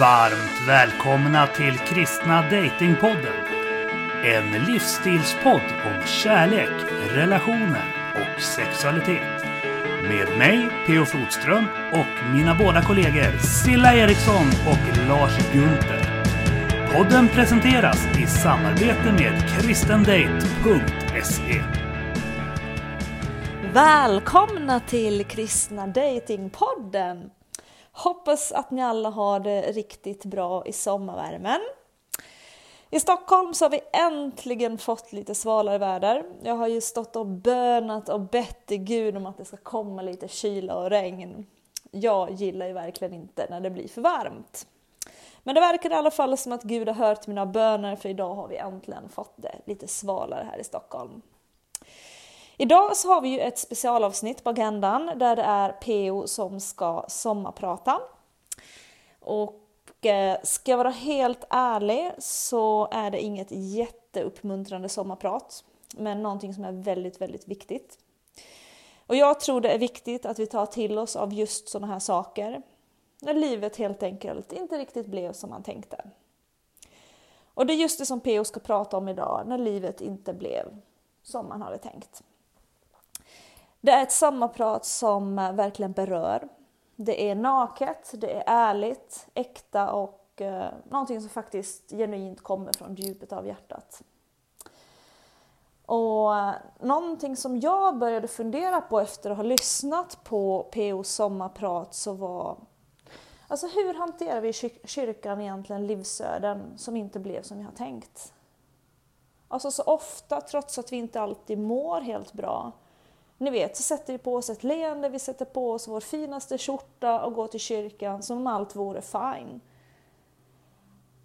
Varmt välkomna till Kristna Datingpodden. En livsstilspodd om kärlek, relationer och sexualitet. Med mig, P.O. Flodström, och mina båda kollegor Silla Eriksson och Lars Gunther. Podden presenteras i samarbete med kristendate.se. Välkomna till Kristna Datingpodden! Hoppas att ni alla har det riktigt bra i sommarvärmen. I Stockholm så har vi äntligen fått lite svalare väder. Jag har ju stått och bönat och bett till Gud om att det ska komma lite kyla och regn. Jag gillar ju verkligen inte när det blir för varmt. Men det verkar i alla fall som att Gud har hört mina böner för idag har vi äntligen fått det lite svalare här i Stockholm. Idag så har vi ju ett specialavsnitt på agendan där det är PO som ska sommarprata. Och eh, ska jag vara helt ärlig så är det inget jätteuppmuntrande sommarprat, men någonting som är väldigt, väldigt viktigt. Och jag tror det är viktigt att vi tar till oss av just sådana här saker, när livet helt enkelt inte riktigt blev som man tänkte. Och det är just det som PO ska prata om idag, när livet inte blev som man hade tänkt. Det är ett sommarprat som eh, verkligen berör. Det är naket, det är ärligt, äkta och eh, någonting som faktiskt genuint kommer från djupet av hjärtat. Och eh, någonting som jag började fundera på efter att ha lyssnat på POs sommarprat så var Alltså hur hanterar vi i kyrkan egentligen livsöden som inte blev som vi har tänkt? Alltså så ofta, trots att vi inte alltid mår helt bra, ni vet, så sätter vi på oss ett leende, vi sätter på oss vår finaste skjorta och går till kyrkan som om allt vore fine.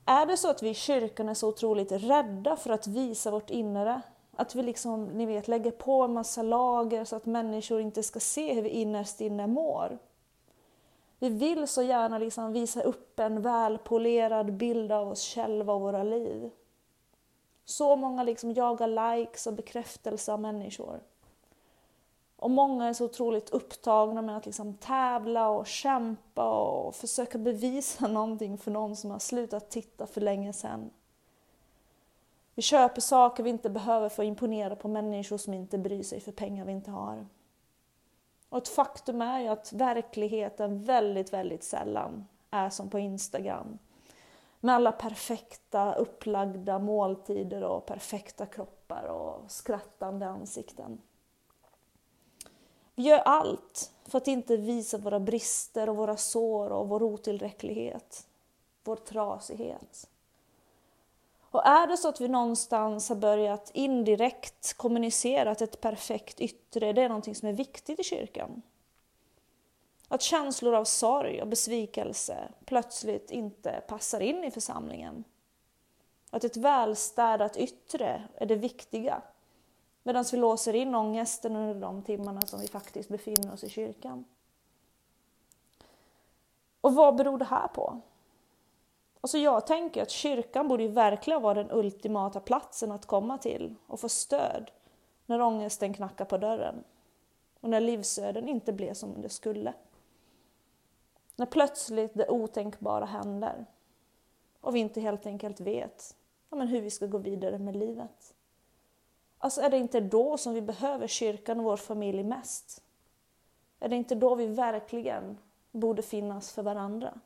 Är det så att vi i kyrkan är så otroligt rädda för att visa vårt inre? Att vi liksom, ni vet, lägger på en massa lager så att människor inte ska se hur vi innerst inne mår. Vi vill så gärna liksom visa upp en välpolerad bild av oss själva och våra liv. Så många liksom jagar likes och bekräftelse av människor. Och många är så otroligt upptagna med att liksom tävla och kämpa och försöka bevisa någonting för någon som har slutat titta för länge sedan. Vi köper saker vi inte behöver för att imponera på människor som inte bryr sig för pengar vi inte har. Och ett faktum är ju att verkligheten väldigt, väldigt sällan är som på Instagram. Med alla perfekta upplagda måltider och perfekta kroppar och skrattande ansikten. Vi gör allt för att inte visa våra brister och våra sår och vår otillräcklighet, vår trasighet. Och är det så att vi någonstans har börjat indirekt kommunicera att ett perfekt yttre, det är någonting som är viktigt i kyrkan. Att känslor av sorg och besvikelse plötsligt inte passar in i församlingen. Att ett välstädat yttre är det viktiga Medan vi låser in ångesten under de timmarna som vi faktiskt befinner oss i kyrkan. Och vad beror det här på? Alltså jag tänker att kyrkan borde ju verkligen vara den ultimata platsen att komma till och få stöd när ångesten knackar på dörren och när livsöden inte blev som det skulle. När plötsligt det otänkbara händer och vi inte helt enkelt vet ja, men hur vi ska gå vidare med livet. Alltså är det inte då som vi behöver kyrkan och vår familj mest? Är det inte då vi verkligen borde finnas för varandra?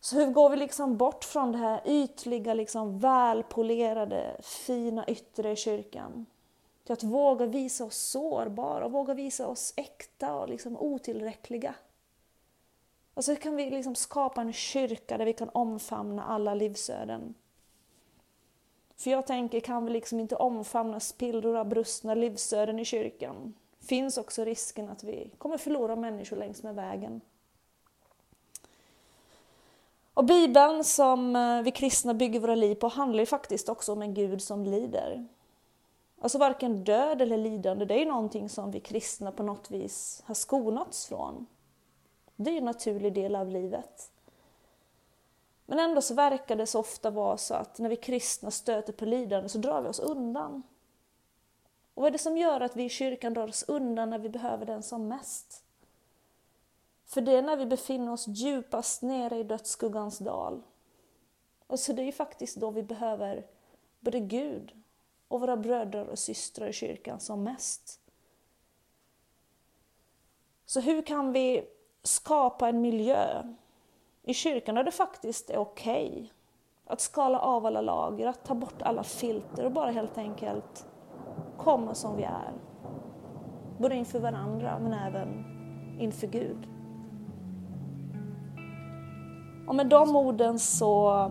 Så hur går vi liksom bort från det här ytliga, liksom välpolerade, fina yttre i kyrkan? Till att våga visa oss sårbara och våga visa oss äkta och liksom otillräckliga. Alltså hur kan vi liksom skapa en kyrka där vi kan omfamna alla livsöden? För jag tänker, kan vi liksom inte omfamna spillror av brustna livsöden i kyrkan, finns också risken att vi kommer förlora människor längs med vägen. Och Bibeln som eh, vi kristna bygger våra liv på handlar ju faktiskt också om en Gud som lider. Alltså varken död eller lidande, det är ju någonting som vi kristna på något vis har skonats från. Det är ju en naturlig del av livet. Men ändå så verkar det så ofta vara så att när vi kristna stöter på lidande så drar vi oss undan. Och vad är det som gör att vi i kyrkan drar oss undan när vi behöver den som mest? För det är när vi befinner oss djupast nere i dödsskuggans dal. Och så det är ju faktiskt då vi behöver både Gud och våra bröder och systrar i kyrkan som mest. Så hur kan vi skapa en miljö i kyrkan är det faktiskt okej okay att skala av alla lager, att ta bort alla filter och bara helt enkelt komma som vi är. Både inför varandra men även inför Gud. Och med de orden så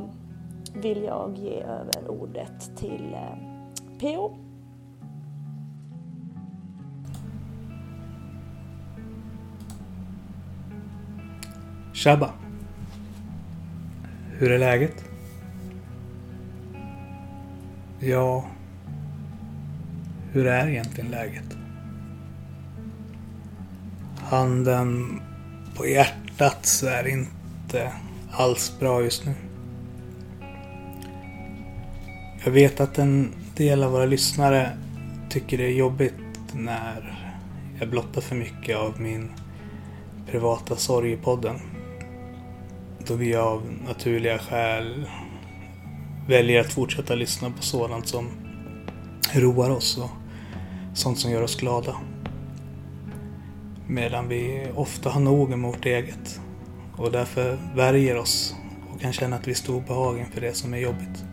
vill jag ge över ordet till eh, PO. Tjaba! Hur är läget? Ja, hur är egentligen läget? Handen på hjärtat så är det inte alls bra just nu. Jag vet att en del av våra lyssnare tycker det är jobbigt när jag blottar för mycket av min privata sorg i podden. Då vi av naturliga skäl väljer att fortsätta lyssna på sådant som roar oss och sånt som gör oss glada. Medan vi ofta har nog med vårt eget och därför värjer oss och kan känna att vi står obehag inför det som är jobbigt.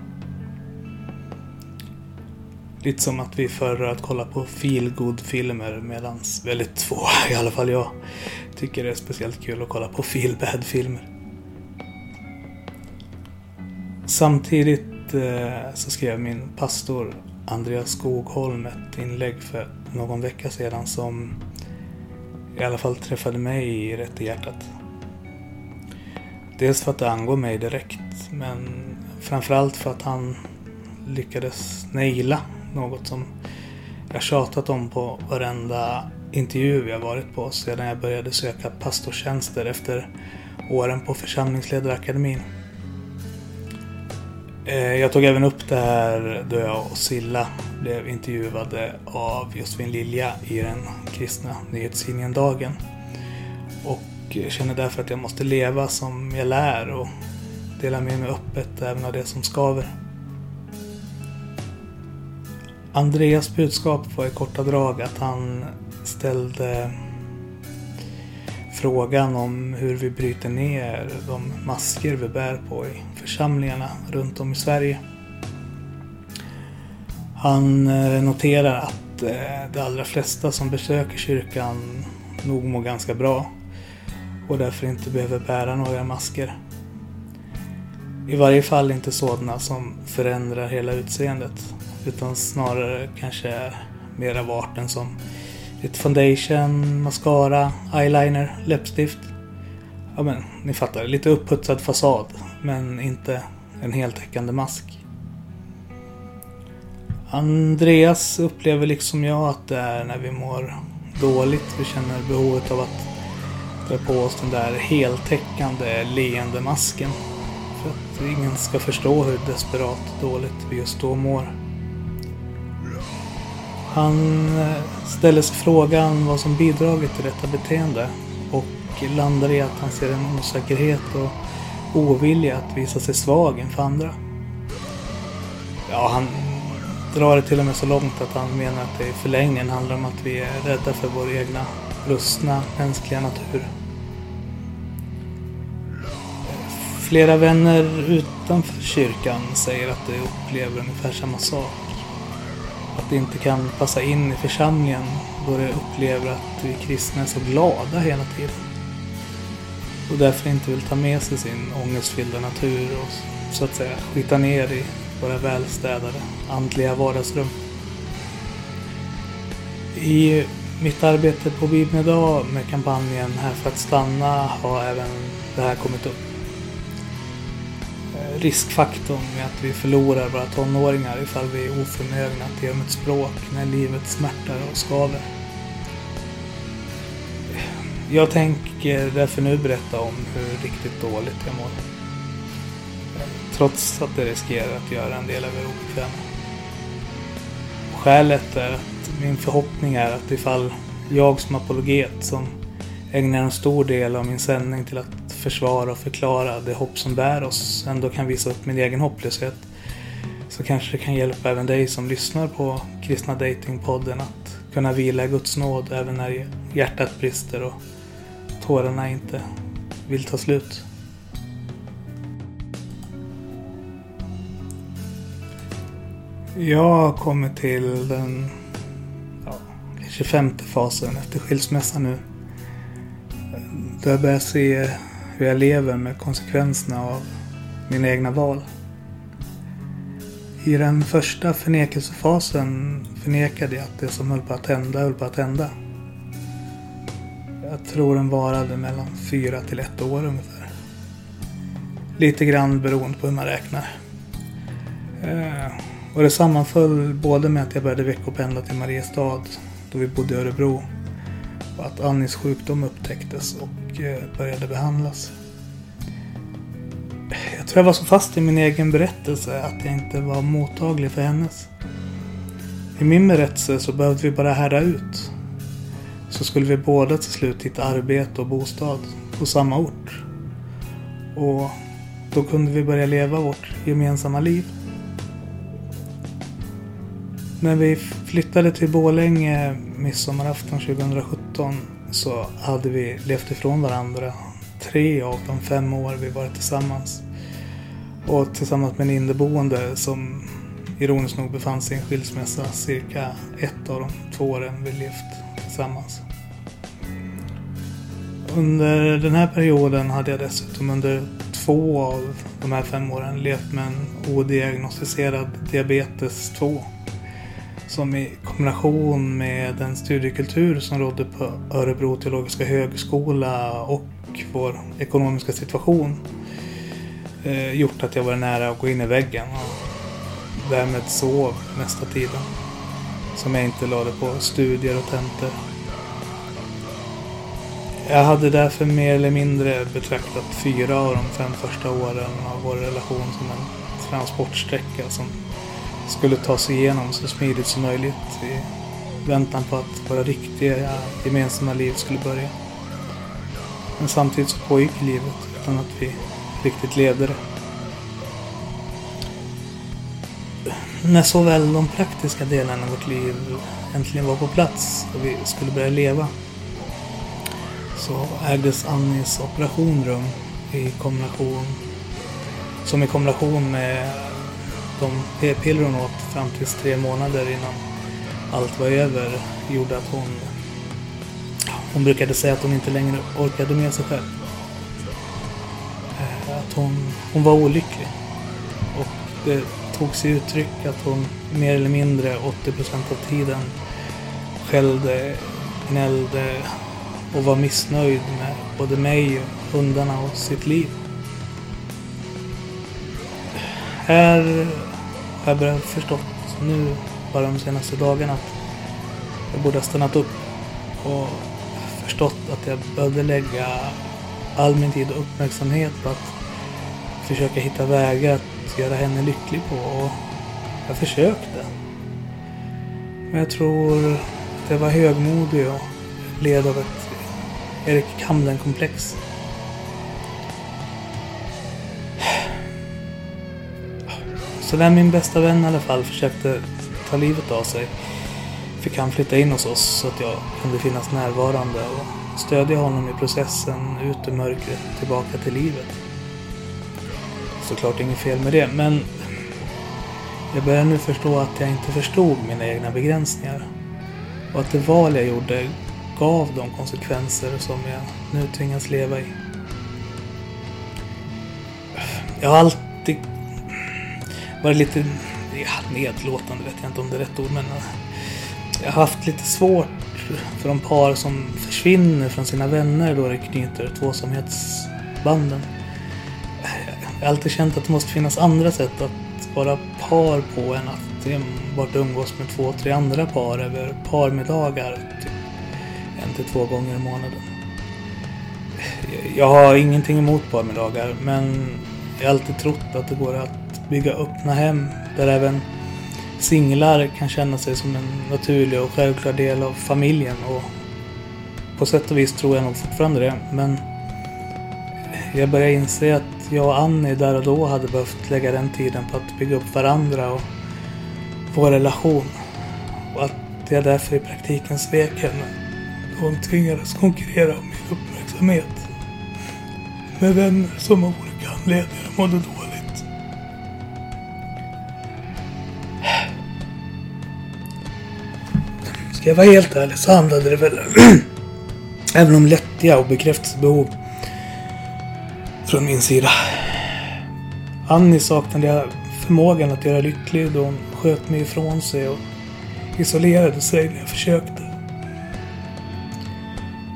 Lite som att vi föredrar att kolla på feelgood filmer medan väldigt få, i alla fall jag, tycker det är speciellt kul att kolla på feelbad filmer Samtidigt eh, så skrev min pastor Andreas Skogholm ett inlägg för någon vecka sedan som i alla fall träffade mig i rätt i hjärtat. Dels för att det angår mig direkt, men framförallt för att han lyckades naila något som jag tjatat om på varenda intervju jag varit på sedan jag började söka pastortjänster efter åren på församlingsledarakademin. Eh, jag tog även upp det här då jag och Silla blev intervjuade av Josefin Lilja i den kristna nyhetstidningen Dagen. Och känner därför att jag måste leva som jag lär och dela med mig öppet även av det som skaver. Andreas budskap var i korta drag att han ställde frågan om hur vi bryter ner de masker vi bär på i församlingarna runt om i Sverige. Han eh, noterar att eh, de allra flesta som besöker kyrkan nog mår ganska bra och därför inte behöver bära några masker. I varje fall inte sådana som förändrar hela utseendet utan snarare kanske är mer av som lite foundation, mascara, eyeliner, läppstift. Ja men, ni fattar. Lite upputsad fasad, men inte en heltäckande mask. Andreas upplever liksom jag att det är när vi mår dåligt vi känner behovet av att dra på oss den där heltäckande leende masken. För att ingen ska förstå hur desperat dåligt vi just då mår. Han eh, ställer sig frågan vad som bidragit till detta beteende och landar i att han ser en osäkerhet och ovilja att visa sig svag inför andra. Ja, han drar det till och med så långt att han menar att det i förlängningen handlar om att vi är rädda för vår egna brustna mänskliga natur. Flera vänner utanför kyrkan säger att de upplever ungefär samma sak det inte kan passa in i församlingen då de upplever att vi kristna är så glada hela tiden. Och därför inte vill ta med sig sin ångestfyllda natur och så att säga skita ner i våra välstädade andliga vardagsrum. I mitt arbete på Bibeln idag med kampanjen Här för att stanna har även det här kommit upp riskfaktorn med att vi förlorar våra tonåringar ifall vi är oförmögna att ge dem ett språk när livet smärtar och skaver. Jag tänker därför nu berätta om hur riktigt dåligt jag mår. Trots att det riskerar att göra en del av er obekväma. Skälet är att min förhoppning är att ifall jag som apologet, som ägnar en stor del av min sändning till att försvara och förklara det hopp som bär oss, ändå kan visa upp min egen hopplöshet, så kanske det kan hjälpa även dig som lyssnar på Kristna Datingpodden att kunna vila i Guds nåd även när hjärtat brister och tårarna inte vill ta slut. Jag har kommit till den ja, 25 fasen efter skilsmässan nu. Då jag börjar se hur jag lever med konsekvenserna av mina egna val. I den första förnekelsefasen förnekade jag att det som höll på att hända höll på att hända. Jag tror den varade mellan fyra till ett år ungefär. Lite grann beroende på hur man räknar. Eh, och det sammanföll både med att jag började veckopendla till Mariestad då vi bodde i Örebro att Annis sjukdom upptäcktes och eh, började behandlas. Jag tror jag var så fast i min egen berättelse att jag inte var mottaglig för hennes. I min berättelse så behövde vi bara härda ut. Så skulle vi båda till slut hitta arbete och bostad på samma ort. Och då kunde vi börja leva vårt gemensamma liv. När vi flyttade till Bålänge midsommarafton 2017 så hade vi levt ifrån varandra tre av de fem år vi varit tillsammans. Och tillsammans med en inneboende som ironiskt nog befann sig i en skilsmässa cirka ett av de två åren vi levt tillsammans. Under den här perioden hade jag dessutom under två av de här fem åren levt med en odiagnostiserad diabetes 2 som i kombination med den studiekultur som rådde på Örebro teologiska högskola och vår ekonomiska situation eh, gjort att jag var nära att gå in i väggen och därmed sov mesta tiden. Som jag inte lade på studier och tentor. Jag hade därför mer eller mindre betraktat fyra av de fem första åren av vår relation som en transportsträcka som skulle ta sig igenom så smidigt som möjligt i väntan på att våra riktiga gemensamma liv skulle börja. Men samtidigt så pågick livet utan att vi riktigt levde det. När såväl de praktiska delarna av vårt liv äntligen var på plats och vi skulle börja leva så ägdes Annis operation rum i kombination som i kombination med de p-piller hon åt fram till tre månader innan allt var över gjorde att hon hon brukade säga att hon inte längre orkade med sig själv. Eh, att hon, hon var olycklig. Och det tog sig uttryck att hon mer eller mindre 80% av tiden skällde, gnällde och var missnöjd med både mig, hundarna och sitt liv. Här har jag börjat förstått nu, bara de senaste dagarna, att jag borde ha stannat upp och förstått att jag behövde lägga all min tid och uppmärksamhet på att försöka hitta vägar att göra henne lycklig på. Och jag försökte. Men jag tror att jag var högmodig och led av ett Erik Kamden-komplex. Så när min bästa vän i alla fall försökte ta livet av sig fick han flytta in hos oss så att jag kunde finnas närvarande och stödja honom i processen ut ur mörkret tillbaka till livet. Såklart inget fel med det, men jag börjar nu förstå att jag inte förstod mina egna begränsningar. Och att det val jag gjorde gav de konsekvenser som jag nu tvingas leva i. Jag har alltid varit lite ja, nedlåtande, vet jag inte om det är rätt ord, men eh, jag har haft lite svårt för de par som försvinner från sina vänner då det knyter tvåsamhetsbanden. Jag har alltid känt att det måste finnas andra sätt att vara par på än att enbart umgås med två, tre andra par över parmiddagar. Typ en till två gånger i månaden. Jag har ingenting emot parmiddagar men jag har alltid trott att det går att bygga öppna hem där även singlar kan känna sig som en naturlig och självklar del av familjen och på sätt och vis tror jag nog fortfarande det. Men jag börjar inse att jag och Annie där och då hade behövt lägga den tiden på att bygga upp varandra och vår relation. Och att jag därför i praktiken svek henne. Då hon tvingades konkurrera om min uppmärksamhet. Med vänner som av olika anledningar mådde dåligt. Ska jag vara helt ärlig så handlade det väl även om lättja och bekräftelsebehov från min sida. Annie saknade jag förmågan att göra lycklig då hon sköt mig ifrån sig och isolerade sig när jag försökte.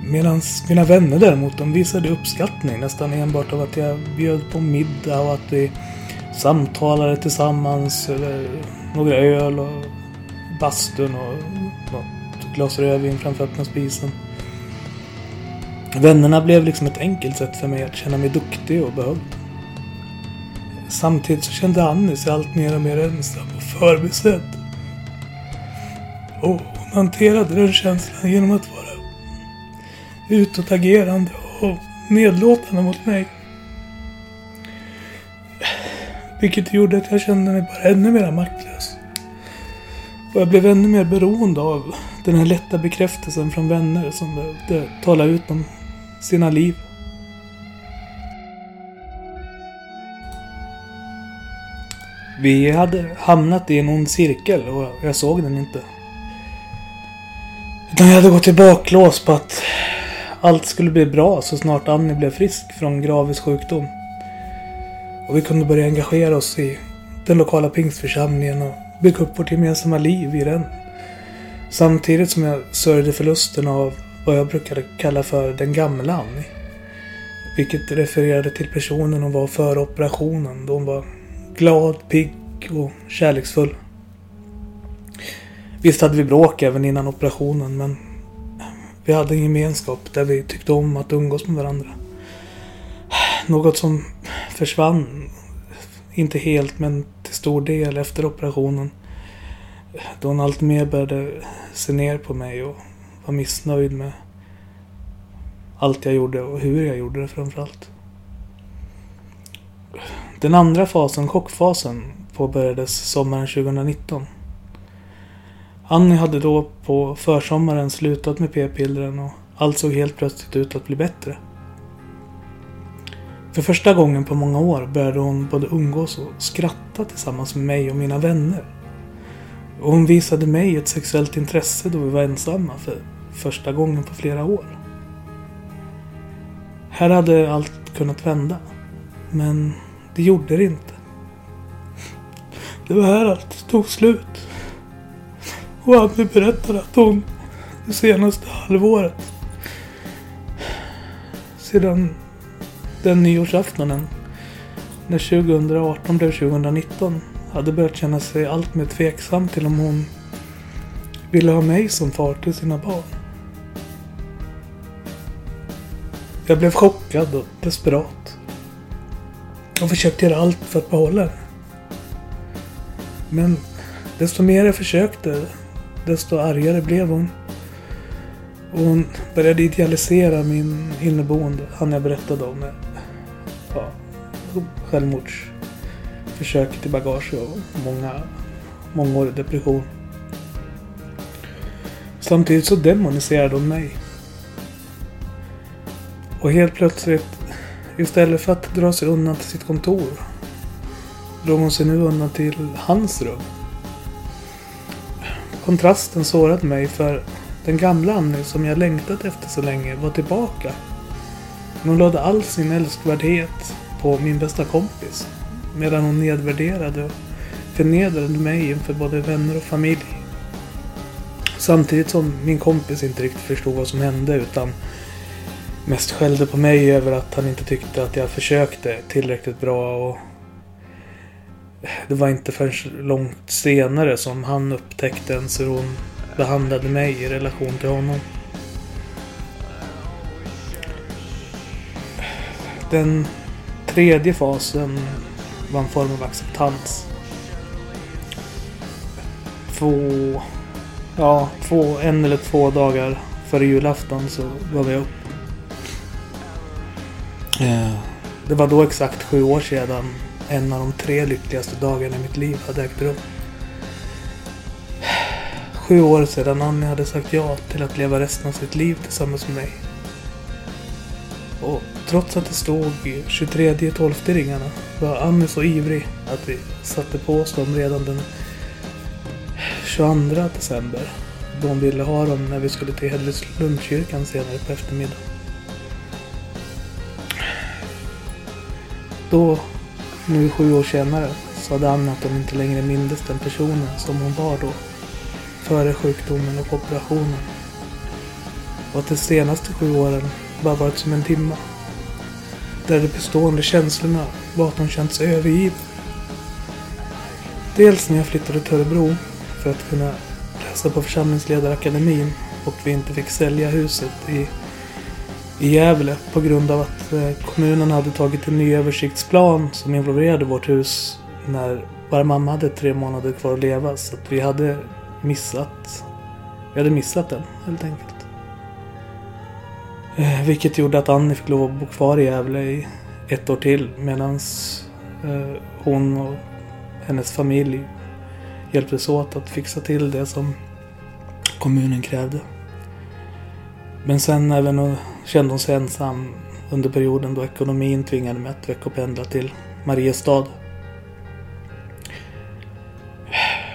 Medan mina vänner däremot, de visade uppskattning nästan enbart av att jag bjöd på middag och att vi samtalade tillsammans eller några öl och bastun och glas rödvin framför öppna spisen. Vännerna blev liksom ett enkelt sätt för mig att känna mig duktig och behövd. Samtidigt så kände Annie sig allt mer och mer ensam och förbisedd. Och hon hanterade den känslan genom att vara utåtagerande och nedlåtande mot mig. Vilket gjorde att jag kände mig bara ännu mer maktlös. Och jag blev ännu mer beroende av den här lätta bekräftelsen från vänner som behövde tala ut om sina liv. Vi hade hamnat i en ond cirkel och jag såg den inte. Utan jag hade gått i baklås på att allt skulle bli bra så snart Annie blev frisk från Gravis sjukdom. Och vi kunde börja engagera oss i den lokala pingstförsamlingen och bygga upp vårt gemensamma liv i den. Samtidigt som jag sörjde förlusten av vad jag brukade kalla för den gamla Annie. Vilket refererade till personen hon var före operationen då hon var glad, pigg och kärleksfull. Visst hade vi bråk även innan operationen men vi hade en gemenskap där vi tyckte om att umgås med varandra. Något som försvann, inte helt men till stor del efter operationen. Då hon alltmer började se ner på mig och var missnöjd med allt jag gjorde och hur jag gjorde det framförallt. Den andra fasen, chockfasen, påbörjades sommaren 2019. Annie hade då på försommaren slutat med p-pillren och allt såg helt plötsligt ut att bli bättre. För första gången på många år började hon både umgås och skratta tillsammans med mig och mina vänner. Och hon visade mig ett sexuellt intresse då vi var ensamma för första gången på flera år. Här hade allt kunnat vända. Men det gjorde det inte. Det var här allt tog slut. Och Annie berättade att hon det senaste halvåret sedan den nyårsaftonen när 2018 blev 2019 hade börjat känna sig allt mer tveksam till om hon ville ha mig som far till sina barn. Jag blev chockad och desperat. Och försökte göra allt för att behålla henne. Men desto mer jag försökte, desto argare blev hon. Och hon började idealisera min inneboende, han jag berättade om självmordsförsök till i bagage och många, mångårig depression. Samtidigt så demoniserade hon mig. Och helt plötsligt, istället för att dra sig undan till sitt kontor, drog hon sig nu undan till hans rum. Kontrasten sårade mig för den gamla Annie som jag längtat efter så länge var tillbaka. Men hon lade all sin älskvärdhet på min bästa kompis. Medan hon nedvärderade och förnedrade mig inför både vänner och familj. Samtidigt som min kompis inte riktigt förstod vad som hände utan mest skällde på mig över att han inte tyckte att jag försökte tillräckligt bra och det var inte förrän långt senare som han upptäckte ens hur hon behandlade mig i relation till honom. Den tredje fasen var en form av acceptans. Två, ja, två, en eller två dagar före julafton så gav jag upp. Eh, Det var då exakt sju år sedan en av de tre lyckligaste dagarna i mitt liv hade ägt rum. Sju år sedan Annie hade sagt ja till att leva resten av sitt liv tillsammans med mig. Och trots att det stod 23 12 ringarna var Annie så ivrig att vi satte på oss dem redan den 22 december. Då hon ville ha dem när vi skulle till Hedvigslundskyrkan senare på eftermiddagen. Då, nu sju år senare, sade Anna att hon inte längre mindes den personen som hon var då. Före sjukdomen och operationen. Och att de senaste sju åren bara varit som en timme. Där de bestående känslorna var att hon känt sig övergiven. Dels när jag flyttade till Örebro för att kunna läsa på församlingsledarakademin och vi inte fick sälja huset i, i Gävle på grund av att eh, kommunen hade tagit en ny översiktsplan som involverade vårt hus när bara mamma hade tre månader kvar att leva så att vi hade missat vi hade missat den helt enkelt. Eh, vilket gjorde att Annie fick lov att bo kvar i Gävle i ett år till medan eh, hon och hennes familj hjälptes åt att fixa till det som kommunen krävde. Men sen även eh, kände hon sig ensam under perioden då ekonomin tvingade mig att veckopendla till Mariestad.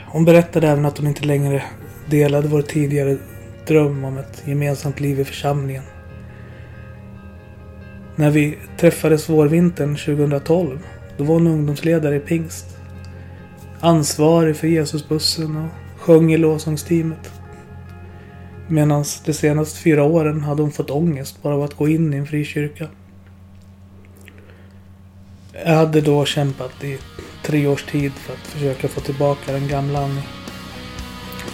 Hon berättade även att hon inte längre delade vår tidigare dröm om ett gemensamt liv i församlingen. När vi träffades vårvintern 2012, då var hon ungdomsledare i pingst. Ansvarig för Jesusbussen och sjöng i lovsångsteamet. Medan de senaste fyra åren hade hon fått ångest bara av att gå in i en frikyrka. Jag hade då kämpat i tre års tid för att försöka få tillbaka den gamla Annie.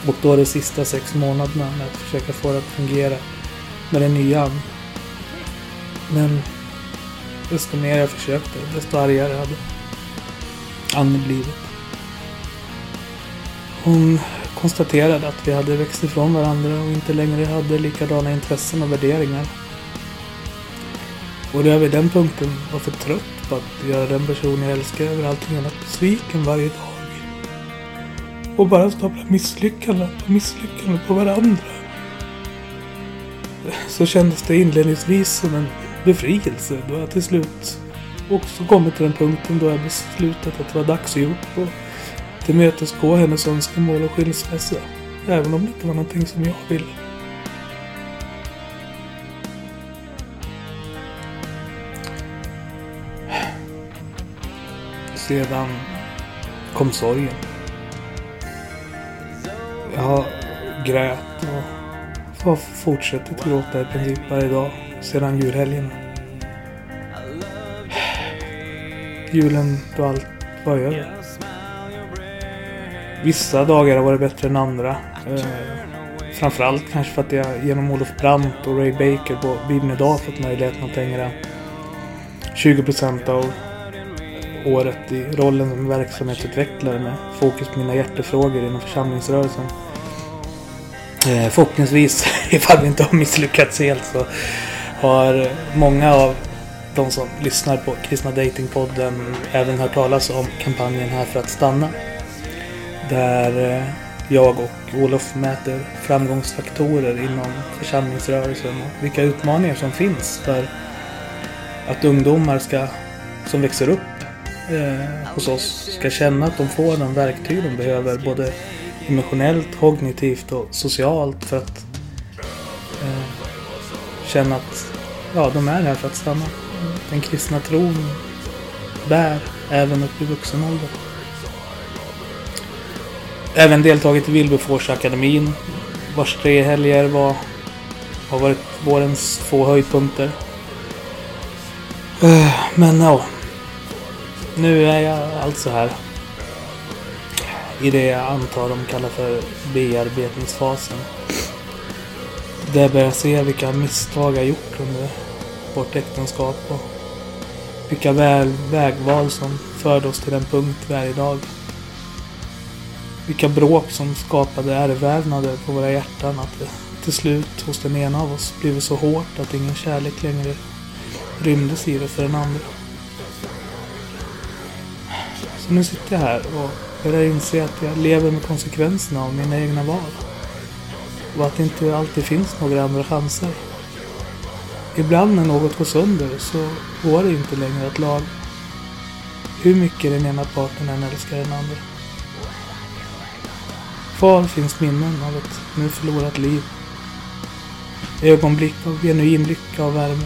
Och då de sista sex månaderna med att försöka få det att fungera med den nya Annie. Men desto mer jag försökte, desto argare hade Anne blivit. Hon konstaterade att vi hade växt ifrån varandra och inte längre hade likadana intressen och värderingar. Och då jag vid den punkten var för trött på att göra den person jag älskar över allting annat besviken varje dag. Och bara stapla misslyckanden på misslyckanden på varandra. Så kändes det inledningsvis som en befrielse då jag till slut också kommit till den punkten då jag beslutat att det var dags att ge upp och tillmötesgå hennes önskemål och skilsmässa. Även om det inte var någonting som jag ville. Sedan kom sorgen. Jag grät och har fortsätter gråta i princip varje dag sedan julhelgen. Julen då allt var över. Vissa dagar har varit bättre än andra. Eh, framförallt kanske för att jag genom Olof Brandt och Ray Baker på Bibeln idag fått möjligheten att ägna 20% av året i rollen som verksamhetsutvecklare med fokus på mina hjärtefrågor inom församlingsrörelsen. Eh, förhoppningsvis, ifall vi inte har misslyckats helt, så har många av de som lyssnar på Kristna Datingpodden även hört talas om kampanjen Här för att stanna. Där eh, jag och Olof mäter framgångsfaktorer inom församlingsrörelsen och vilka utmaningar som finns för att ungdomar ska, som växer upp eh, hos oss ska känna att de får de verktyg de behöver både emotionellt, kognitivt och socialt för att känna att ja, de är här för att stanna. Den kristna tron bär även upp i vuxen ålder. Även deltagit i Vilberforsakademin vars tre helger var, har varit vårens få höjdpunkter. Eh, men ja, nu är jag alltså här. I det jag antar de kallar för bearbetningsfasen. Där jag börjar se vilka misstag jag gjort under vårt äktenskap och vilka väl, vägval som förde oss till den punkt vi är idag. Vilka bråk som skapade ärrvävnader på våra hjärtan att det till slut hos den ena av oss blivit så hårt att ingen kärlek längre rymdes i det för den andra. Så nu sitter jag här och börjar inse att jag lever med konsekvenserna av mina egna val. Och att det inte alltid finns några andra chanser. Ibland när något går sönder så går det inte längre att laga. Hur mycket den ena parten än älskar den andra. Kvar finns minnen av ett nu förlorat liv. Ögonblick av genuin lycka och värme.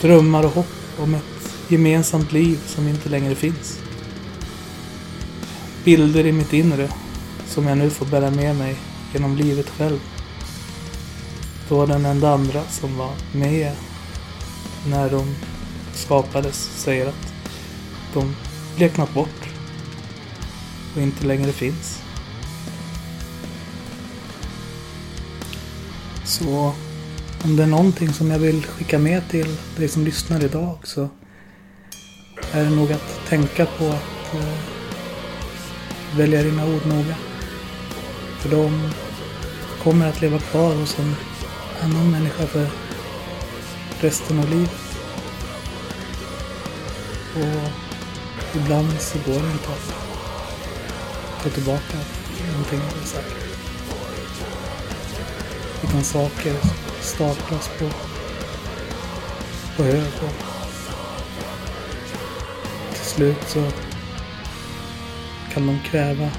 Drömmar och hopp om ett gemensamt liv som inte längre finns. Bilder i mitt inre som jag nu får bära med mig genom livet själv. Då den enda andra som var med när de skapades säger att de bleknat bort och inte längre finns. Så om det är någonting som jag vill skicka med till dig som lyssnar idag så är det nog att tänka på att eh, välja dina ord noga. För de kommer att leva kvar hos en annan människa för resten av livet. Och ibland så går det inte att ta tillbaka någonting av det sagt. Utan saker staplas på, på hög och till slut så kan de kräva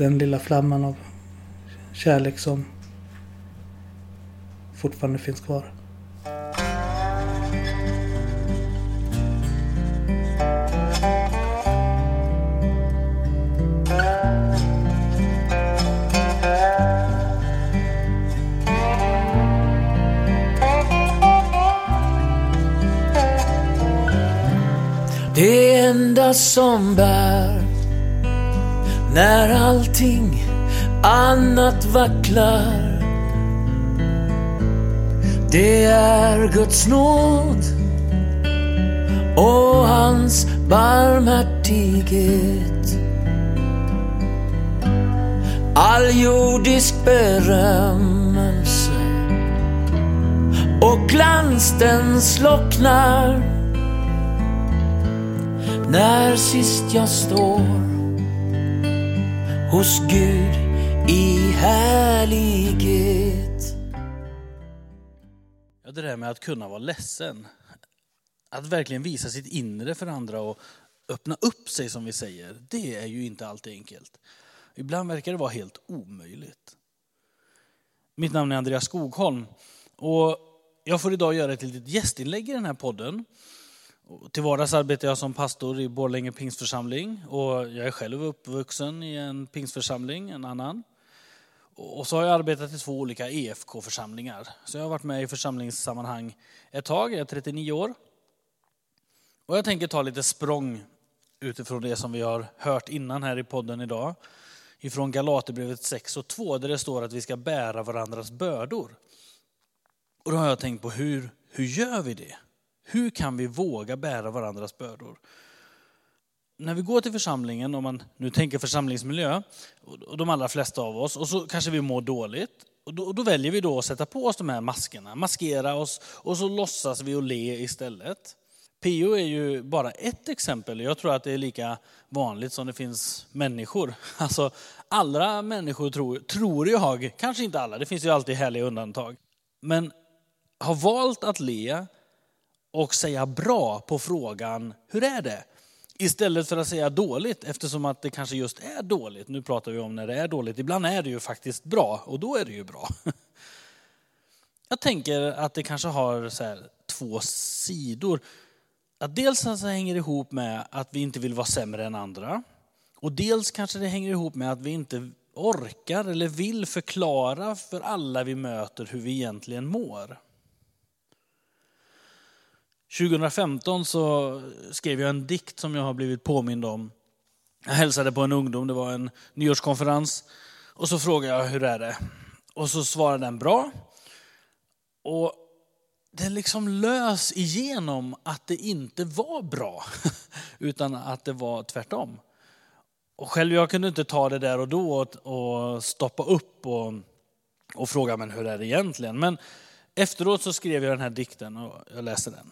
den lilla flamman av kärlek som fortfarande finns kvar. Det enda som bär när allting annat vacklar. Det är Guds nåd och hans barmhärtighet. All jordisk berömmelse och glans den slocknar när sist jag står hos Gud i härlighet. Ja, det där med att kunna vara ledsen. Att verkligen visa sitt inre för andra och öppna upp sig som vi säger. Det är ju inte alltid enkelt. Ibland verkar det vara helt omöjligt. Mitt namn är Andreas Skogholm och jag får idag göra ett litet gästinlägg i den här podden. Till vardags arbetar jag som pastor i Borlänge pingstförsamling och jag är själv uppvuxen i en pingstförsamling, en annan. Och så har jag arbetat i två olika EFK-församlingar. Så jag har varit med i församlingssammanhang ett tag, jag är 39 år. Och jag tänker ta lite språng utifrån det som vi har hört innan här i podden idag. Ifrån Galaterbrevet 6 och 2 där det står att vi ska bära varandras bördor. Och då har jag tänkt på hur, hur gör vi det? Hur kan vi våga bära varandras bördor? När vi går till församlingen, om man nu tänker församlingsmiljö, och de allra flesta av oss, och så kanske vi mår dåligt, och då, då, väljer vi då att sätta på oss de här maskerna, maskera oss, och så låtsas vi och le istället. PO är ju bara ett exempel. Jag tror att det är lika vanligt som det finns människor. Alltså, alla människor tror, tror jag, kanske inte alla, det finns ju alltid härliga undantag, men har valt att le och säga bra på frågan hur är det? Istället för att säga dåligt eftersom att det kanske just är dåligt. Nu pratar vi om när det är dåligt. Ibland är det ju faktiskt bra och då är det ju bra. Jag tänker att det kanske har två sidor. Att dels alltså hänger ihop med att vi inte vill vara sämre än andra. Och dels kanske det hänger ihop med att vi inte orkar eller vill förklara för alla vi möter hur vi egentligen mår. 2015 så skrev jag en dikt som jag har blivit påmind om. Jag hälsade på en ungdom, det var en nyårskonferens. Och så frågade jag hur är det? Och så svarade den bra. Och det liksom lös igenom att det inte var bra, utan att det var tvärtom. och själv jag kunde inte ta det där och då och, och stoppa upp och, och fråga men hur är det egentligen. Men efteråt så skrev jag den här dikten och jag läste den.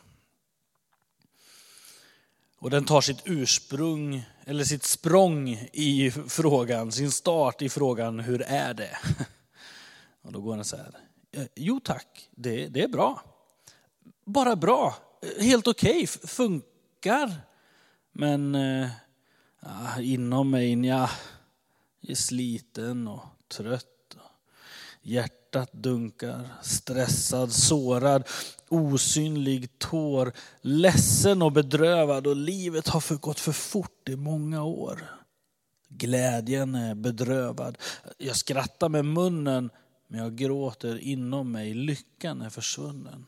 Och den tar sitt ursprung, eller sitt språng i frågan, sin start i frågan hur är det? Och då går den så här. Eh, jo tack, det, det är bra. Bara bra, eh, helt okej, okay. funkar. Men ja, inom mig, ja, är sliten och trött. Hjärtat dunkar, stressad, sårad, osynlig tår, ledsen och bedrövad och livet har för gått för fort i många år. Glädjen är bedrövad. Jag skrattar med munnen men jag gråter inom mig. Lyckan är försvunnen.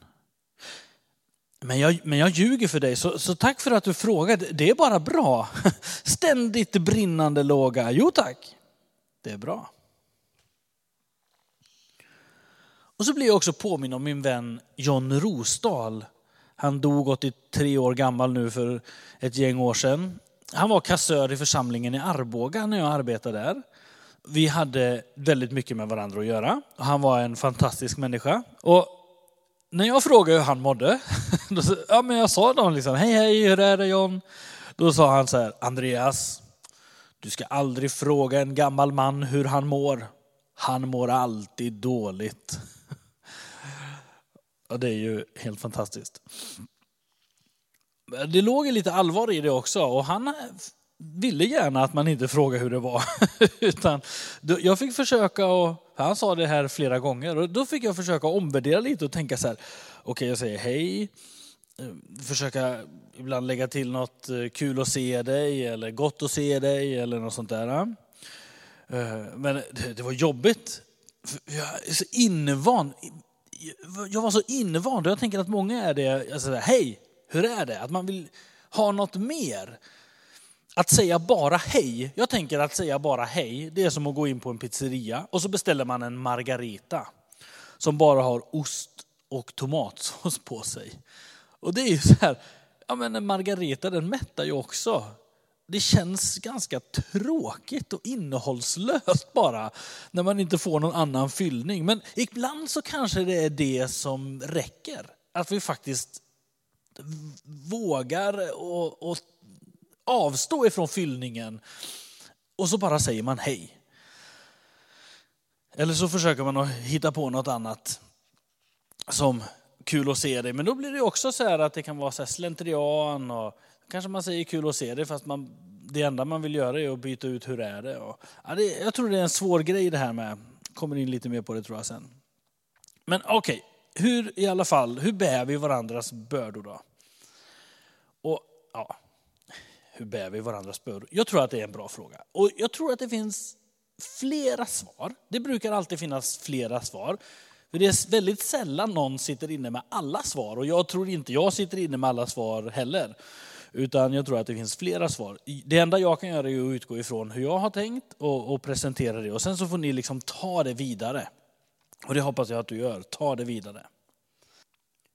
Men jag, men jag ljuger för dig, så, så tack för att du frågade. Det är bara bra. Ständigt brinnande låga. Jo tack, det är bra. Och så blir jag också påminn om min vän John Rosdahl. Han dog 83 år gammal nu för ett gäng år sedan. Han var kassör i församlingen i Arboga när jag arbetade där. Vi hade väldigt mycket med varandra att göra. Han var en fantastisk människa. Och när jag frågade hur han mådde, då, sa- ja, men jag sa då liksom, hej hej, hur är det John? Då sa han så här, Andreas, du ska aldrig fråga en gammal man hur han mår. Han mår alltid dåligt. Ja, det är ju helt fantastiskt. Det låg lite allvar i det också och han ville gärna att man inte frågade hur det var. Utan jag fick försöka, och han sa det här flera gånger, och då fick jag försöka omvärdera lite och tänka så här, okej jag säger hej, eh, försöka ibland lägga till något eh, kul att se dig eller gott att se dig eller något sånt där. Eh, men det, det var jobbigt. För Jag är så invand. Jag var så invand och jag tänker att många är det. Alltså, hej, hur är det? Att man vill ha något mer. Att säga bara hej. Jag tänker att säga bara hej, det är som att gå in på en pizzeria och så beställer man en margarita som bara har ost och tomatsås på sig. Och det är ju så här, ja men en margarita den mättar ju också. Det känns ganska tråkigt och innehållslöst bara när man inte får någon annan fyllning. Men ibland så kanske det är det som räcker. Att vi faktiskt vågar och, och avstå ifrån fyllningen och så bara säger man hej. Eller så försöker man att hitta på något annat som kul att se dig. Men då blir det också så här att det kan vara så här slentrian och kanske man säger kul att se det fast man, det enda man vill göra är att byta ut hur är det. Och, ja, det jag tror det är en svår grej det här med. Kommer in lite mer på det tror jag sen. Men okej, okay, hur i alla fall, hur bär vi varandras bördor då? Och ja, hur bär vi varandras bördor? Jag tror att det är en bra fråga. Och jag tror att det finns flera svar. Det brukar alltid finnas flera svar. För det är väldigt sällan någon sitter inne med alla svar och jag tror inte jag sitter inne med alla svar heller. Utan jag tror att det finns flera svar. Det enda jag kan göra är att utgå ifrån hur jag har tänkt och, och presentera det. Och sen så får ni liksom ta det vidare. Och det hoppas jag att du gör. Ta det vidare.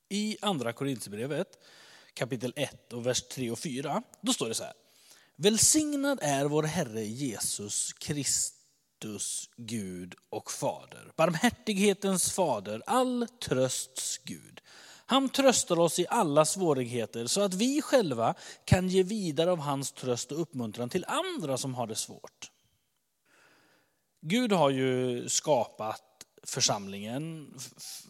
I andra Korinthierbrevet kapitel 1 och vers 3 och 4, då står det så här. Välsignad är vår Herre Jesus Kristus, Gud och Fader. Barmhärtighetens fader, all trösts Gud. Han tröstar oss i alla svårigheter så att vi själva kan ge vidare av hans tröst och uppmuntran till andra som har det svårt. Gud har ju skapat församlingen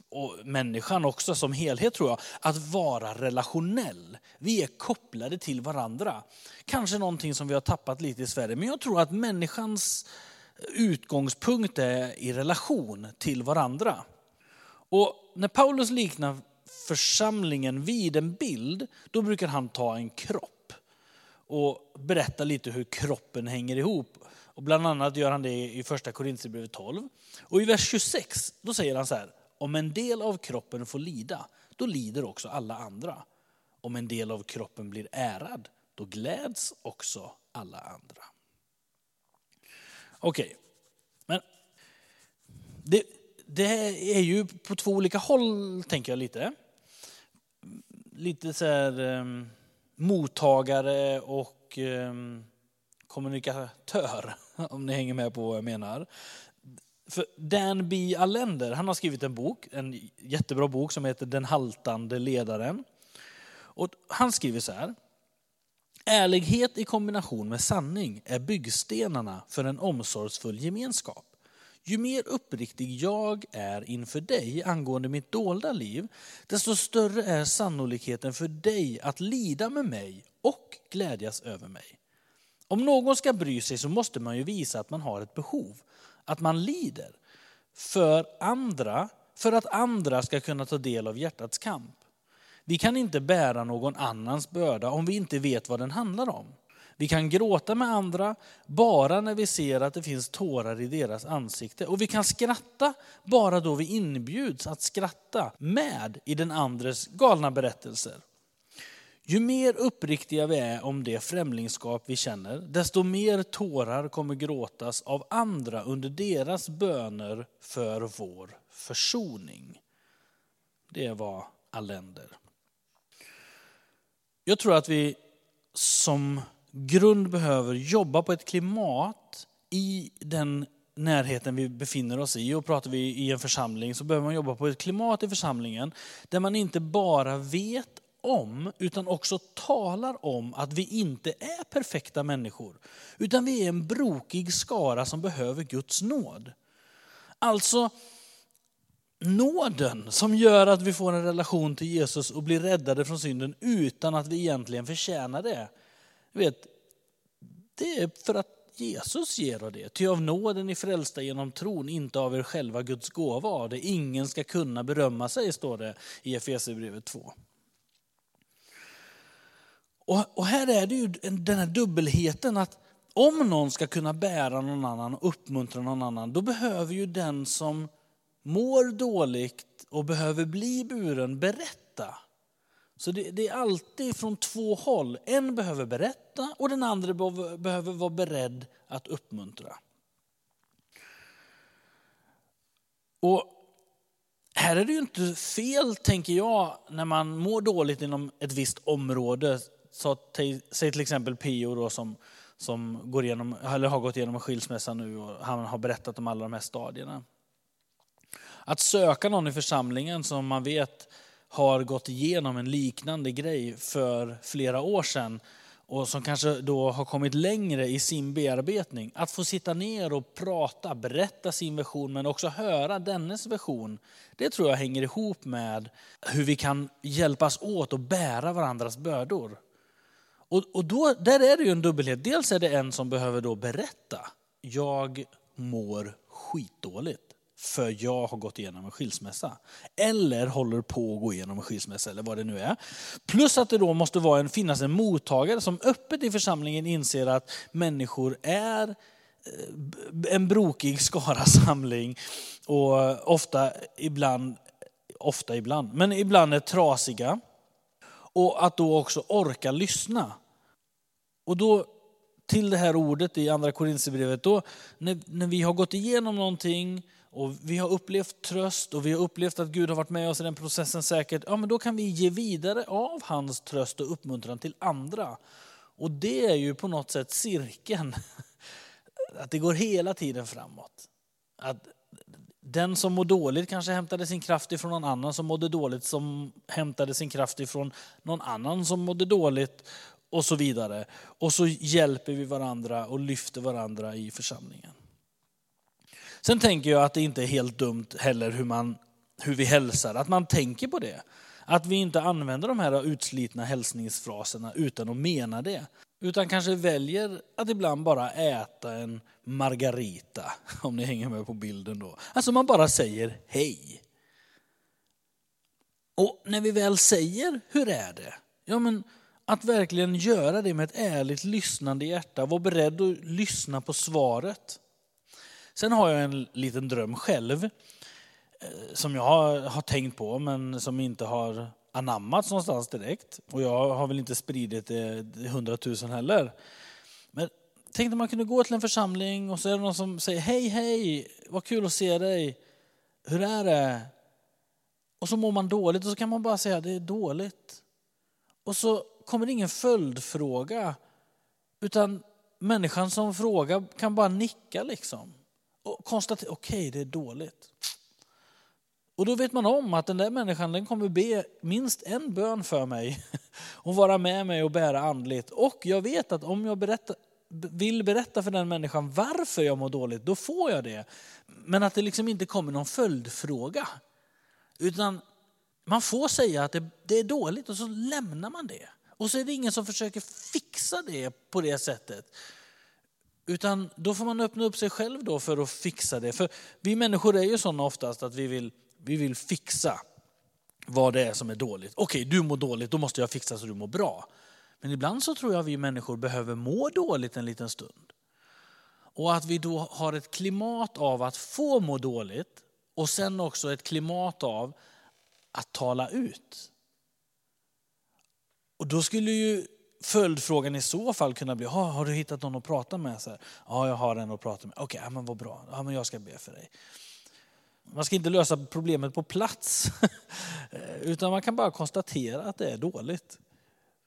och människan också som helhet tror jag, att vara relationell. Vi är kopplade till varandra. Kanske någonting som vi har tappat lite i Sverige, men jag tror att människans utgångspunkt är i relation till varandra. Och när Paulus liknar församlingen vid en bild, då brukar han ta en kropp och berätta lite hur kroppen hänger ihop. Och bland annat gör han det i första Korinthierbrevet 12. Och i vers 26 då säger han så här, om en del av kroppen får lida, då lider också alla andra. Om en del av kroppen blir ärad, då gläds också alla andra. Okej, men det, det är ju på två olika håll, tänker jag lite. Lite så här um, mottagare och um, kommunikatör, om ni hänger med på vad jag menar. För Dan B. Allender, han har skrivit en bok, en jättebra bok som heter Den haltande ledaren. Och han skriver så här. Ärlighet i kombination med sanning är byggstenarna för en omsorgsfull gemenskap. Ju mer uppriktig jag är inför dig angående mitt dolda liv, desto större är sannolikheten för dig att lida med mig och glädjas över mig. Om någon ska bry sig så måste man ju visa att man har ett behov, att man lider för andra, för att andra ska kunna ta del av hjärtats kamp. Vi kan inte bära någon annans börda om vi inte vet vad den handlar om. Vi kan gråta med andra bara när vi ser att det finns tårar i deras ansikte. Och vi kan skratta bara då vi inbjuds att skratta med i den andres galna berättelser. Ju mer uppriktiga vi är om det främlingskap vi känner, desto mer tårar kommer gråtas av andra under deras böner för vår försoning. Det var Allender. Jag tror att vi som grund behöver jobba på ett klimat i den närheten vi befinner oss i. Och pratar vi i en församling så behöver man jobba på ett klimat i församlingen där man inte bara vet om, utan också talar om att vi inte är perfekta människor. Utan vi är en brokig skara som behöver Guds nåd. Alltså nåden som gör att vi får en relation till Jesus och blir räddade från synden utan att vi egentligen förtjänar det vet, det är för att Jesus ger er det. Ty av nåden är frälsta genom tron, inte av er själva Guds gåva av det. Ingen ska kunna berömma sig, står det i Efesierbrevet 2. Och, och här är det ju den här dubbelheten att om någon ska kunna bära någon annan och uppmuntra någon annan, då behöver ju den som mår dåligt och behöver bli buren berätta. Så det, det, är alltid från två håll. En behöver berätta och den andra behöver vara beredd att uppmuntra. Och här är det ju inte fel, tänker jag, när man mår dåligt inom ett visst område. Så, säg till exempel Pio då, som, som går igenom, eller har gått igenom en skilsmässa nu och han har berättat om alla de här stadierna. Att söka någon i församlingen som man vet har gått igenom en liknande grej för flera år sedan och som kanske då har kommit längre i sin bearbetning. Att få sitta ner och prata, berätta sin version men också höra dennes version. Det tror jag hänger ihop med hur vi kan hjälpas åt och bära varandras bördor. Och, och då, där är det ju en dubbelhet. Dels är det en som behöver då berätta. Jag mår skitdåligt för jag har gått igenom en skilsmässa. Eller håller på att gå igenom en skilsmässa eller vad det nu är. Plus att det då måste vara en, finnas en mottagare som öppet i församlingen inser att människor är eh, en brokig skara samling och ofta ibland, ofta ibland, men ibland är trasiga. Och att då också orka lyssna. Och då till det här ordet i andra Korinthierbrevet, då när, när vi har gått igenom någonting och vi har upplevt tröst och vi har upplevt att Gud har varit med oss i den processen säkert, ja men då kan vi ge vidare av hans tröst och uppmuntran till andra. Och det är ju på något sätt cirkeln, att det går hela tiden framåt. Att den som mår dåligt kanske hämtade sin kraft ifrån någon annan som mådde dåligt, som hämtade sin kraft ifrån någon annan som mådde dåligt och så vidare. Och så hjälper vi varandra och lyfter varandra i församlingen. Sen tänker jag att det inte är helt dumt heller hur, man, hur vi hälsar, att man tänker på det. Att vi inte använder de här utslitna hälsningsfraserna utan att mena det. Utan kanske väljer att ibland bara äta en margarita, om ni hänger med på bilden då. Alltså man bara säger hej. Och när vi väl säger hur är det? Ja men att verkligen göra det med ett ärligt lyssnande hjärta, vara beredd att lyssna på svaret. Sen har jag en liten dröm själv eh, som jag har, tänkt på men som inte har anammats någonstans direkt. Och jag har väl inte spridit det hundratusen heller. Men tänk om man kunde gå till en församling och så är det någon som säger hej hej, vad kul att se dig. Hur är det? Och så mår man dåligt och så kan man bara säga det är dåligt. Och så kommer det ingen följdfråga utan människan som frågar kan bara nicka liksom och konstatera, okej okay, det är dåligt. Och då vet man om att den där människan den kommer be minst en bön för mig och vara med mig och bära andligt. Och jag vet att om jag berättar, vill berätta för den människan varför jag mår dåligt, då får jag det. Men att det liksom inte kommer någon följdfråga. Utan man får säga att det, det är dåligt och så lämnar man det. Och så är det ingen som försöker fixa det på det sättet. Utan då får man öppna upp sig själv då för att fixa det. För vi människor är ju sådana oftast att vi vill, vi vill fixa vad det är som är dåligt. Okej, du mår dåligt, då måste jag fixa så du mår bra. Men ibland så tror jag vi människor behöver må dåligt en liten stund. Och att vi då har ett klimat av att få må dåligt och sen också ett klimat av att tala ut. Och då skulle ju följdfrågan i så fall kunna bli, ha, har du hittat någon att prata med? Så här, ja, jag har en att prata med. Okej, okay, men vad bra. Ja, men jag ska be för dig. Man ska inte lösa problemet på plats, utan man kan bara konstatera att det är dåligt.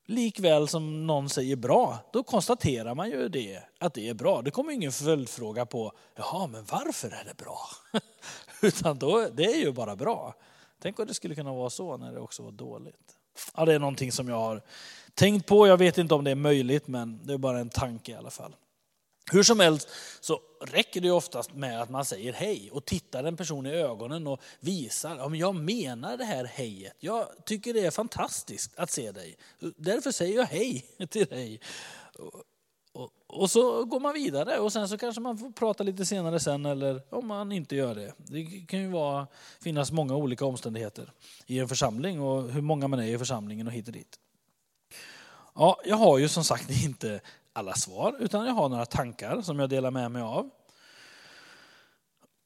Likväl som någon säger bra, då konstaterar man ju det, att det är bra. Det kommer ingen följdfråga på, jaha, men varför är det bra? Utan då, det är ju bara bra. Tänk om det skulle kunna vara så när det också var dåligt. Ja, det är någonting som jag har tänkt på. Jag vet inte om det är möjligt, men det är bara en tanke i alla fall. Hur som helst så räcker det oftast med att man säger hej och tittar en person i ögonen och visar om jag menar det här hejet. Jag tycker det är fantastiskt att se dig. Därför säger jag hej till dig. Och, och, så går man vidare och sen så kanske man får prata lite senare sen eller om man inte gör det. Det kan ju vara, finnas många olika omständigheter i en församling och hur många man är i församlingen och hit och dit. Ja, jag har ju som sagt inte alla svar utan jag har några tankar som jag delar med mig av.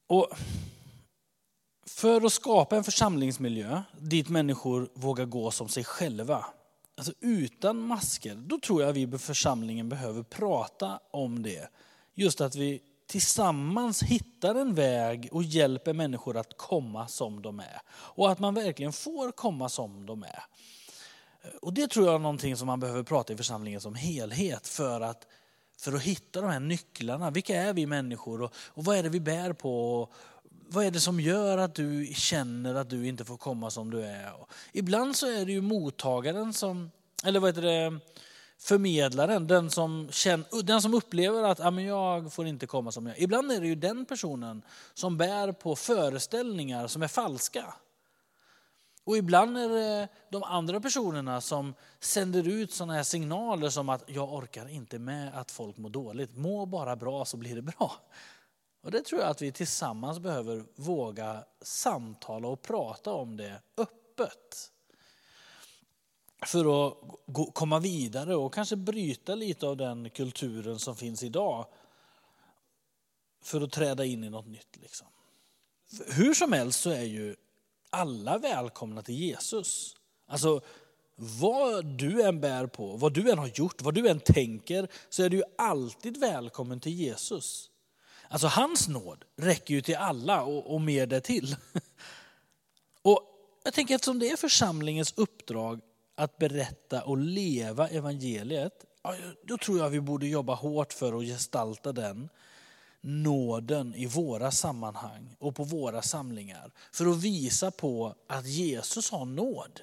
Och för att skapa en församlingsmiljö dit människor vågar gå som sig själva alltså utan masker, då tror jag vi i församlingen behöver prata om det. Just att vi tillsammans hittar en väg och hjälper människor att komma som de är. Och att man verkligen får komma som de är. Och det tror jag är någonting som man behöver prata i församlingen som helhet för att, för att hitta de här nycklarna. Vilka är vi människor och, och vad är det vi bär på? Och, vad är det som gör att du känner att du inte får komma som du är? Och ibland så är det ju mottagaren som, eller vad heter det, förmedlaren, den som, känner, den som upplever att ah, men jag får inte komma som jag är. Ibland är det ju den personen som bär på föreställningar som är falska. Och ibland är det de andra personerna som sänder ut sådana här signaler som att jag orkar inte med att folk mår dåligt. Må bara bra så blir det bra. Och det tror jag att vi tillsammans behöver våga samtala och prata om det öppet. För att komma vidare och kanske bryta lite av den kulturen som finns idag. För att träda in i något nytt. Liksom. Hur som helst så är ju alla välkomna till Jesus. Alltså vad du än bär på, vad du än har gjort, vad du än tänker så är du alltid välkommen till Jesus. Alltså hans nåd räcker ju till alla och, och mer därtill. Och jag tänker eftersom det är församlingens uppdrag att berätta och leva evangeliet, då tror jag vi borde jobba hårt för att gestalta den nåden i våra sammanhang och på våra samlingar. För att visa på att Jesus har nåd.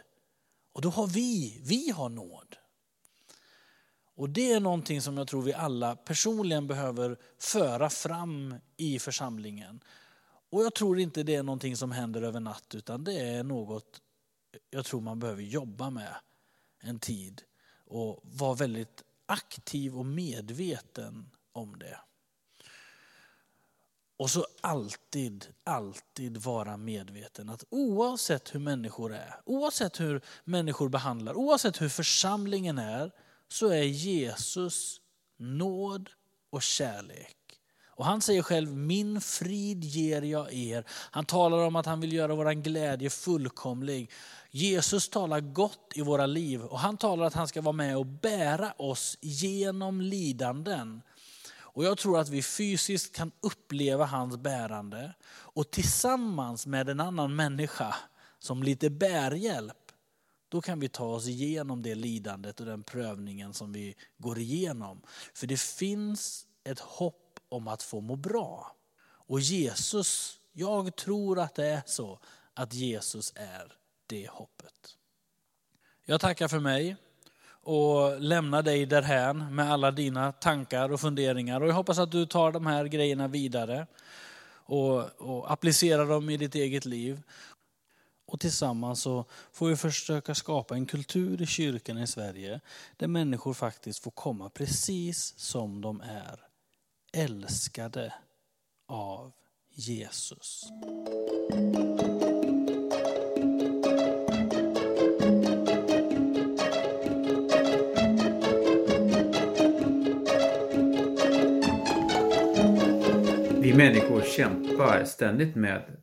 Och då har vi, vi har nåd. Och det är någonting som jag tror vi alla personligen behöver föra fram i församlingen. Och jag tror inte det är någonting som händer över natt utan det är något jag tror man behöver jobba med en tid och vara väldigt aktiv och medveten om det. Och så alltid, alltid vara medveten att oavsett hur människor är, oavsett hur människor behandlar, oavsett hur församlingen är, så är Jesus nåd och kärlek. Och han säger själv, min frid ger jag er. Han talar om att han vill göra vår glädje fullkomlig. Jesus talar gott i våra liv och han talar att han ska vara med och bära oss genom lidanden. Och jag tror att vi fysiskt kan uppleva hans bärande och tillsammans med en annan människa som lite bärhjälp då kan vi ta oss igenom det lidandet och den prövningen som vi går igenom. För det finns ett hopp om att få må bra. Och Jesus, jag tror att det är så att Jesus är det hoppet. Jag tackar för mig och lämna dig därhän med alla dina tankar och funderingar. Och jag hoppas att du tar de här grejerna vidare och, och applicerar dem i ditt eget liv. Och tillsammans så får vi försöka skapa en kultur i kyrkan i Sverige där människor faktiskt får komma precis som de är. Älskade av Jesus. Vi människor kämpar ständigt med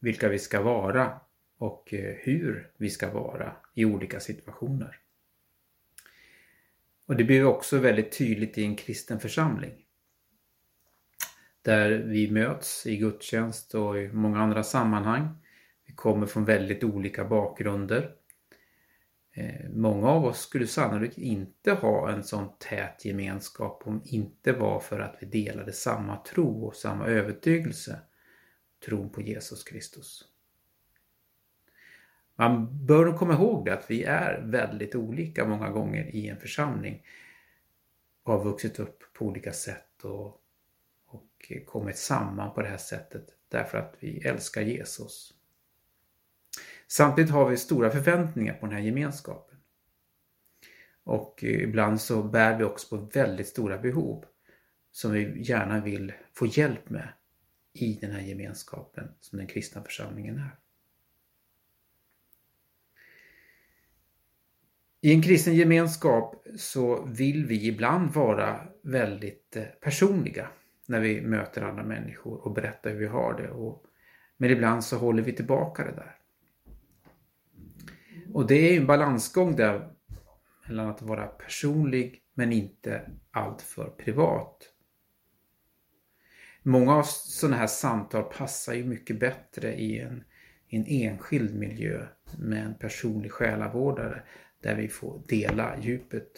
vilka vi ska vara och eh, hur vi ska vara i olika situationer. Och det blir också väldigt tydligt i en kristen församling. Där vi möts i gudstjänst och i många andra sammanhang. Vi kommer från väldigt olika bakgrunder. Eh, många av oss skulle sannolikt inte ha en sån tät gemenskap om inte var för att vi delade samma tro och samma övertygelse tron på Jesus Kristus. Man bör komma ihåg det att vi är väldigt olika många gånger i en församling. Vi har vuxit upp på olika sätt och, och kommit samman på det här sättet därför att vi älskar Jesus. Samtidigt har vi stora förväntningar på den här gemenskapen. Och ibland så bär vi också på väldigt stora behov som vi gärna vill få hjälp med i den här gemenskapen som den kristna församlingen är. I en kristen gemenskap så vill vi ibland vara väldigt eh, personliga när vi möter andra människor och berättar hur vi har det. Och, men ibland så håller vi tillbaka det där. Och det är en balansgång där mellan att vara personlig men inte alltför privat. Många av sådana här samtal passar ju mycket bättre i en, en enskild miljö med en personlig själavårdare där vi får dela djupet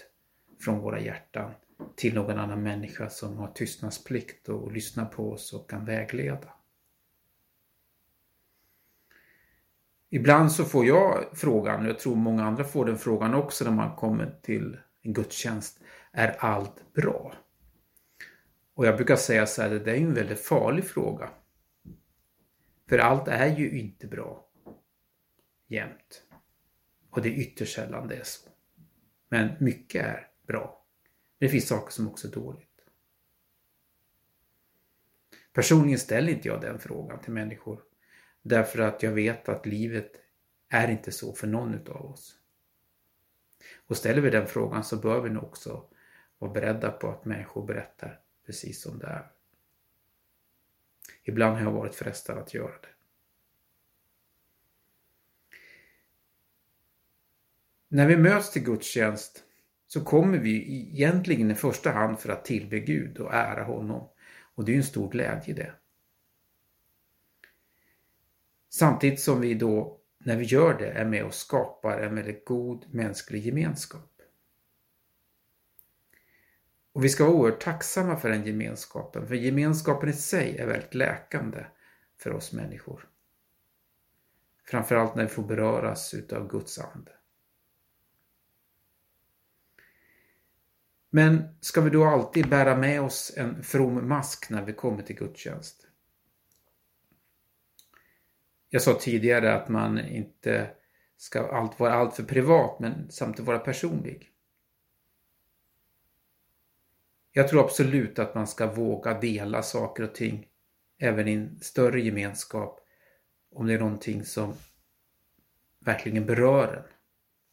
från våra hjärtan till någon annan människa som har tystnadsplikt och lyssnar på oss och kan vägleda. Ibland så får jag frågan, och jag tror många andra får den frågan också när man kommer till en gudstjänst, är allt bra? Och jag brukar säga så här, det där är en väldigt farlig fråga. För allt är ju inte bra jämt. Och det är ytterst sällan det är så. Men mycket är bra. Det finns saker som också är dåligt. Personligen ställer inte jag den frågan till människor. Därför att jag vet att livet är inte så för någon utav oss. Och ställer vi den frågan så bör vi nog också vara beredda på att människor berättar precis som det är. Ibland har jag varit frestad att göra det. När vi möts till gudstjänst så kommer vi egentligen i första hand för att tillbe Gud och ära honom. Och det är en stor glädje det. Samtidigt som vi då, när vi gör det, är med och skapar en väldigt god mänsklig gemenskap. Och vi ska vara oerhört tacksamma för den gemenskapen, för gemenskapen i sig är väldigt läkande för oss människor. Framförallt när vi får beröras utav Guds ande. Men ska vi då alltid bära med oss en from mask när vi kommer till gudstjänst? Jag sa tidigare att man inte ska vara alltför privat men samtidigt vara personlig. Jag tror absolut att man ska våga dela saker och ting även i en större gemenskap om det är någonting som verkligen berör en.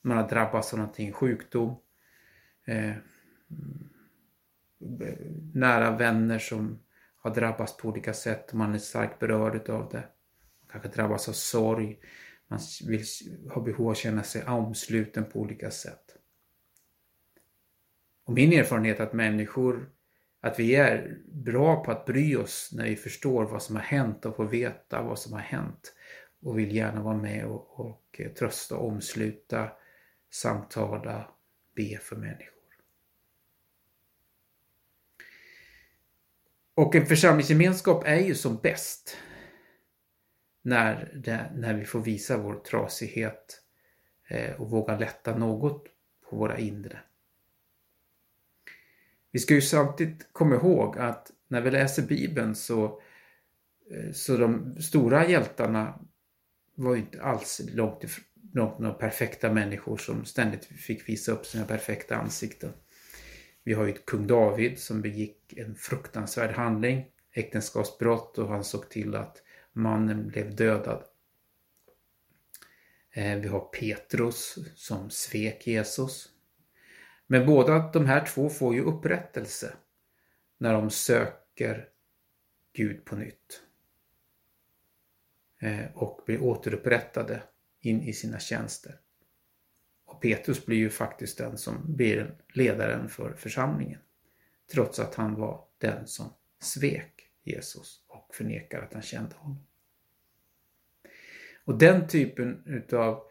Man har drabbats av någonting, sjukdom, eh, nära vänner som har drabbats på olika sätt och man är starkt berörd av det. Man kanske drabbas av sorg, man vill har behov av att känna sig omsluten på olika sätt. Och min erfarenhet är att människor, att vi är bra på att bry oss när vi förstår vad som har hänt och får veta vad som har hänt. och vill gärna vara med och, och eh, trösta, omsluta, samtala, be för människor. Och en församlingsgemenskap är ju som bäst när, det, när vi får visa vår trasighet eh, och våga lätta något på våra inre. Vi ska ju samtidigt komma ihåg att när vi läser Bibeln så, eh, så de stora hjältarna var ju inte alls långt ifrån några perfekta människor som ständigt fick visa upp sina perfekta ansikten. Vi har ju kung David som begick en fruktansvärd handling, äktenskapsbrott och han såg till att mannen blev dödad. Eh, vi har Petrus som svek Jesus. Men båda de här två får ju upprättelse när de söker Gud på nytt. Eh, och blir återupprättade in i sina tjänster. Och Petrus blir ju faktiskt den som blir ledaren för församlingen. Trots att han var den som svek Jesus och förnekar att han kände honom. Och den typen utav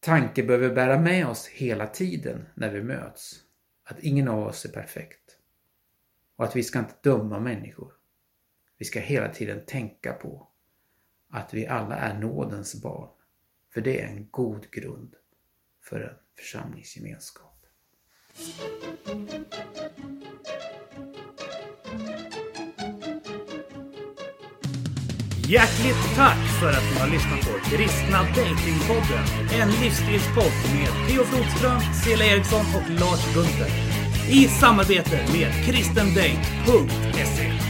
tanke behöver bära med oss hela tiden när vi möts. Att ingen av oss är perfekt. Och att vi ska inte döma människor. Vi ska hela tiden tänka på att vi alla är nådens barn. För det är en god grund för en församlingsgemenskap. Hjärtligt tack för att ni har lyssnat på Kristna Datingpodden. En livsstilspodd med Theo Flodström, Cela Eriksson och Lars Gunther. I samarbete med kristendate.se.